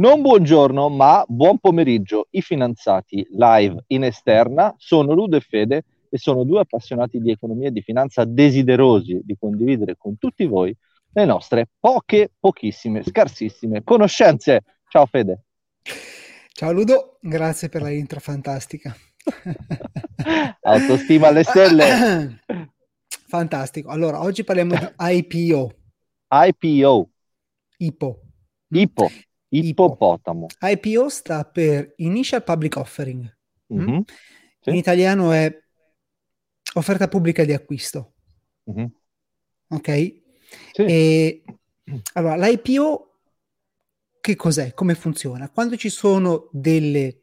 Non buongiorno, ma buon pomeriggio. I finanziati live in esterna sono Ludo e Fede e sono due appassionati di economia e di finanza desiderosi di condividere con tutti voi le nostre poche, pochissime, scarsissime conoscenze. Ciao Fede. Ciao Ludo, grazie per la intro fantastica. Autostima alle stelle. Fantastico. Allora, oggi parliamo di IPO. IPO. IPO. IPO. Ippopotamo. IPO sta per Initial Public Offering. Mm-hmm. Sì. In italiano è offerta pubblica di acquisto. Mm-hmm. Ok? Sì. E, allora, l'IPO che cos'è? Come funziona? Quando ci sono delle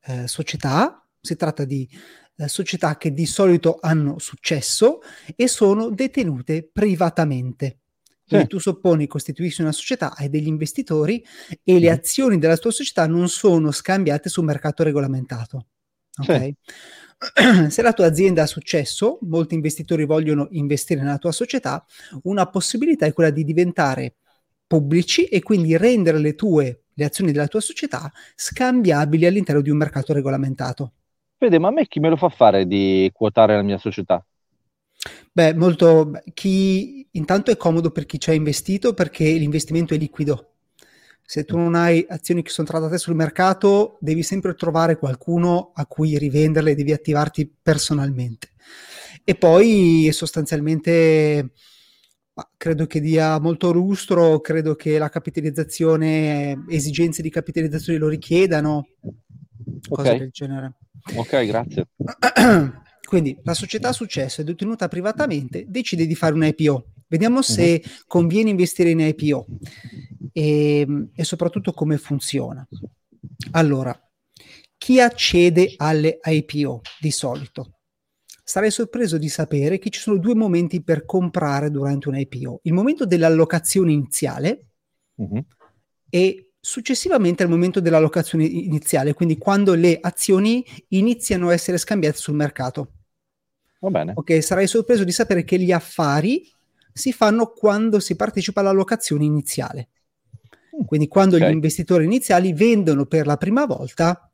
eh, società, si tratta di eh, società che di solito hanno successo e sono detenute privatamente. Sì. tu supponi costituisci una società, hai degli investitori e le Mhm. azioni della tua società non sono scambiate sul mercato regolamentato. Ok? Se la tua azienda ha successo, molti investitori vogliono investire nella tua società, una possibilità è quella di diventare pubblici e quindi rendere le tue le azioni della tua società scambiabili all'interno di un mercato regolamentato. Fede, ma a me chi me lo fa fare di quotare la mia società? Beh, molto chi intanto è comodo per chi ci ha investito perché l'investimento è liquido. Se tu non hai azioni che sono trattate sul mercato, devi sempre trovare qualcuno a cui rivenderle, devi attivarti personalmente. E poi sostanzialmente credo che dia molto lustro, credo che la capitalizzazione, esigenze di capitalizzazione lo richiedano, cose Ok. del genere. Ok, grazie. Quindi la società a successo è detenuta privatamente, decide di fare un IPO. Vediamo se conviene investire in IPO e, e soprattutto come funziona. Allora, chi accede alle IPO di solito? Sarei sorpreso di sapere che ci sono due momenti per comprare durante un IPO. Il momento dell'allocazione iniziale, Mhm. e successivamente al momento dell'allocazione iniziale, quindi quando le azioni iniziano a essere scambiate sul mercato. Va bene. Ok, sarai sorpreso di sapere che gli affari si fanno quando si partecipa all'allocazione iniziale. Quindi quando Ok. gli investitori iniziali vendono per la prima volta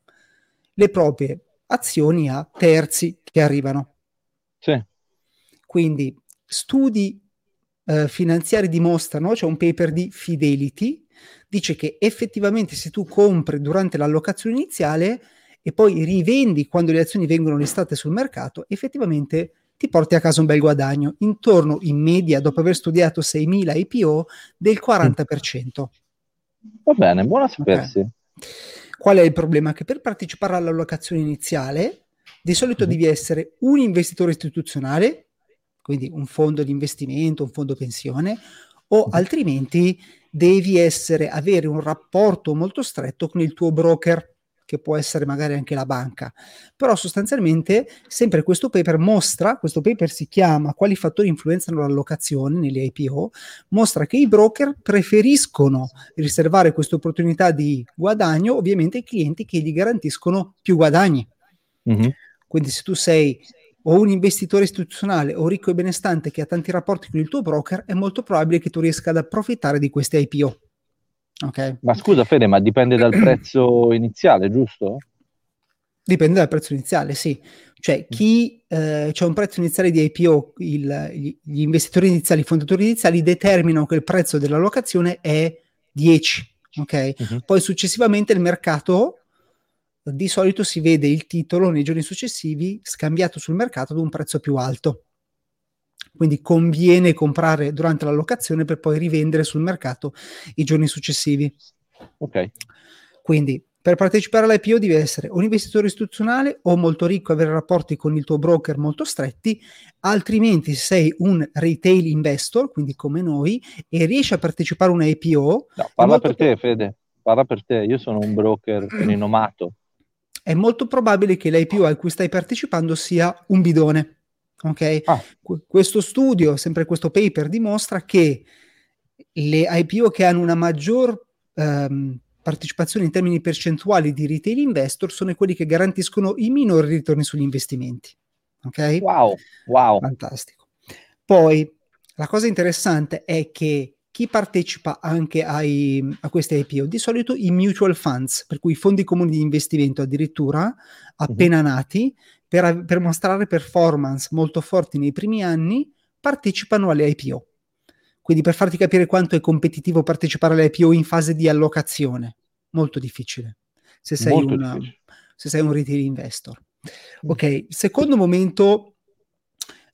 le proprie azioni a terzi che arrivano. Sì. Quindi studi eh, finanziari dimostrano, c'è un paper di Fidelity, dice che effettivamente se tu compri durante l'allocazione iniziale e poi rivendi quando le azioni vengono listate sul mercato, effettivamente ti porti a casa un bel guadagno, intorno in media, dopo aver studiato 6.000 IPO, del 40%. Va bene, buono a sapersi. Qual è il problema? Che per partecipare all'allocazione iniziale, di solito Mhm. devi essere un investitore istituzionale, quindi un fondo di investimento, un fondo pensione, o Mhm. altrimenti devi essere, avere un rapporto molto stretto con il tuo broker, che può essere magari anche la banca. Però sostanzialmente sempre questo paper mostra, questo paper si chiama Quali fattori influenzano l'allocazione nelle IPO, mostra che i broker preferiscono riservare questa opportunità di guadagno ovviamente ai clienti che gli garantiscono più guadagni. Mhm. Quindi se tu sei o un investitore istituzionale o ricco e benestante che ha tanti rapporti con il tuo broker, è molto probabile che tu riesca ad approfittare di queste IPO. Ok? Ma scusa Fede, ma dipende dal prezzo iniziale, giusto? Dipende dal prezzo iniziale, sì. Cioè, chi eh, c'è un prezzo iniziale di IPO, il- gli, investitori iniziali, i fondatori iniziali determinano che il prezzo dell'allocazione è 10. Ok? Mhm. Poi successivamente il mercato di solito si vede il titolo nei giorni successivi scambiato sul mercato ad un prezzo più alto. Quindi conviene comprare durante l'allocazione per poi rivendere sul mercato i giorni successivi. Ok. Quindi per partecipare all'IPO devi essere un investitore istituzionale o molto ricco e avere rapporti con il tuo broker molto stretti, altrimenti se sei un retail investor, quindi come noi, e riesci a partecipare a un IPO, No, parla per te, Fede. Parla per te. Io sono un broker rinomato. è molto probabile che l'IPO a cui stai partecipando sia un bidone. Ok? Ah. Qu- questo studio, sempre questo paper, dimostra che le IPO che hanno una maggior ehm, partecipazione in termini percentuali di retail investor sono quelli che garantiscono i minori ritorni sugli investimenti. Ok? Wow, wow. Fantastico. Poi la cosa interessante è che chi partecipa anche ai, a queste IPO? Di solito i mutual funds, per cui i fondi comuni di investimento addirittura appena uh-huh. nati, per, per mostrare performance molto forti nei primi anni, partecipano alle IPO. Quindi per farti capire quanto è competitivo partecipare alle IPO in fase di allocazione, molto difficile. Se sei, molto una, difficile. Se sei un retail investor. Mm. Ok, secondo momento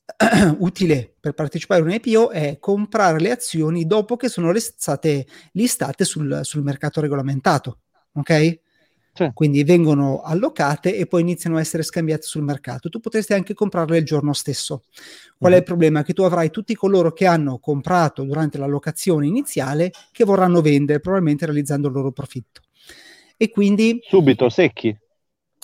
utile per partecipare a un IPO è comprare le azioni dopo che sono state listate sul, sul mercato regolamentato. Ok? Sì. Quindi vengono allocate e poi iniziano a essere scambiate sul mercato. Tu potresti anche comprarle il giorno stesso. Qual mm. è il problema? Che tu avrai tutti coloro che hanno comprato durante l'allocazione iniziale che vorranno vendere, probabilmente realizzando il loro profitto. E quindi... Subito, secchi.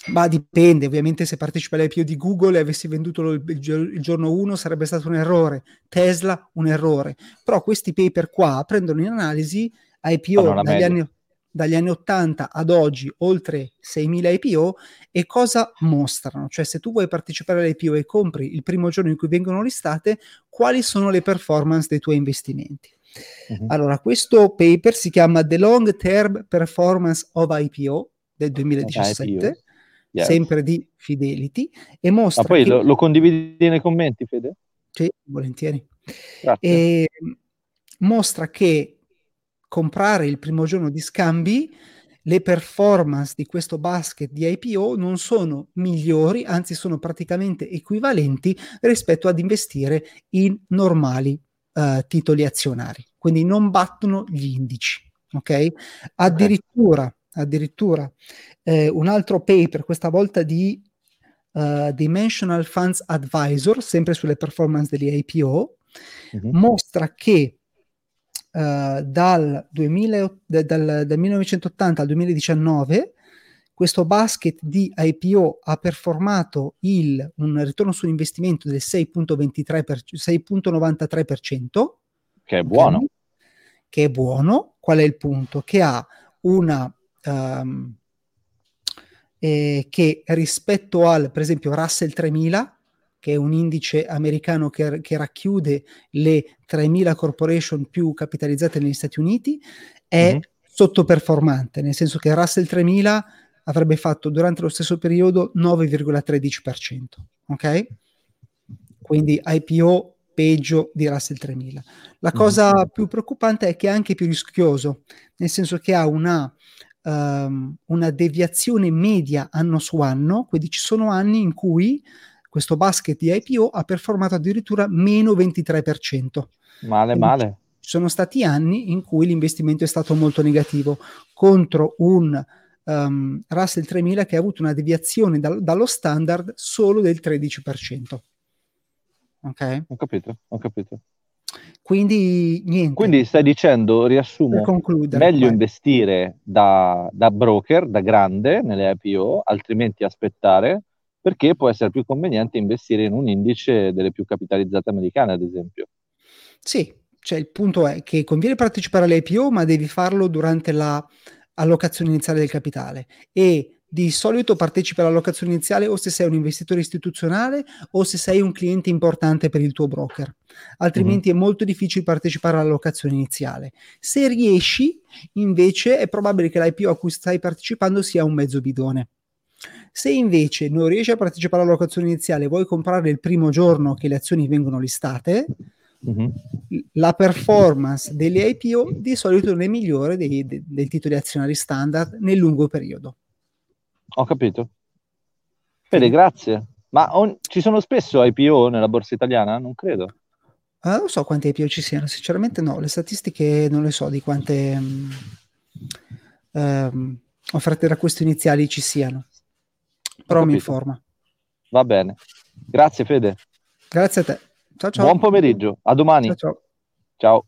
Ma dipende, ovviamente se partecipi all'IPO di Google e avessi venduto il, giorno 1 sarebbe stato un errore, Tesla un errore, però questi paper qua prendono in analisi IPO dagli anni, dagli anni 80 ad oggi oltre 6.000 IPO e cosa mostrano? Cioè se tu vuoi partecipare all'IPO e compri il primo giorno in cui vengono listate, quali sono le performance dei tuoi investimenti? Uh-huh. Allora, questo paper si chiama The Long Term Performance of IPO del 2017, yes. sempre di Fidelity, e mostra... Ma poi lo, lo, condividi nei commenti, Fede? Sì, volentieri. E mostra che comprare il primo giorno di scambi, le performance di questo basket di IPO non sono migliori, anzi sono praticamente equivalenti rispetto ad investire in normali uh, titoli azionari. Quindi non battono gli indici. Ok? Addirittura, addirittura eh, un altro paper, questa volta di uh, Dimensional Funds Advisor, sempre sulle performance degli IPO, uh-huh. mostra che uh, dal, 2000, dal, dal 1980 al 2019 questo basket di IPO ha performato il, un ritorno sull'investimento del 6.23 per, 6.93%. Che è buono. Okay? Che è buono. Qual è il punto? Che ha una... Um, eh, che rispetto al, per esempio, Russell 3000, che è un indice americano che, che racchiude le 3.000 corporation più capitalizzate negli Stati Uniti, è mm-hmm. sottoperformante, nel senso che Russell 3000 avrebbe fatto durante lo stesso periodo 9,13%. Ok? Quindi IPO peggio di Russell 3000. La cosa mm-hmm. più preoccupante è che è anche più rischioso, nel senso che ha una, um, una deviazione media anno su anno, quindi ci sono anni in cui questo basket di IPO ha performato addirittura meno 23%. Male, Quindi male. Ci sono stati anni in cui l'investimento è stato molto negativo contro un um, Russell 3000 che ha avuto una deviazione dal, dallo standard solo del 13%. Ok? Ho capito, ho capito. Quindi niente. Quindi stai dicendo, riassumo, meglio vai. investire da, da broker, da grande nelle IPO, altrimenti aspettare perché può essere più conveniente investire in un indice delle più capitalizzate americane, ad esempio. Sì, cioè il punto è che conviene partecipare all'IPO, ma devi farlo durante l'allocazione iniziale del capitale e di solito partecipi all'allocazione iniziale o se sei un investitore istituzionale o se sei un cliente importante per il tuo broker. Altrimenti mm-hmm. è molto difficile partecipare all'allocazione iniziale. Se riesci, invece, è probabile che l'IPO a cui stai partecipando sia un mezzo bidone. Se invece non riesci a partecipare all'allocazione iniziale, vuoi comprare il primo giorno che le azioni vengono listate, mm-hmm. la performance delle IPO di solito non è migliore dei, dei, dei titoli azionari standard nel lungo periodo. Ho capito. Fede, grazie. Ma on- ci sono spesso IPO nella borsa italiana? Non credo. Uh, non so quante IPO ci siano, sinceramente no, le statistiche non le so di quante um, um, offerte da questo iniziali ci siano però mi informa. Va bene. Grazie Fede. Grazie a te. Ciao ciao. Buon pomeriggio. A domani. Ciao ciao. Ciao.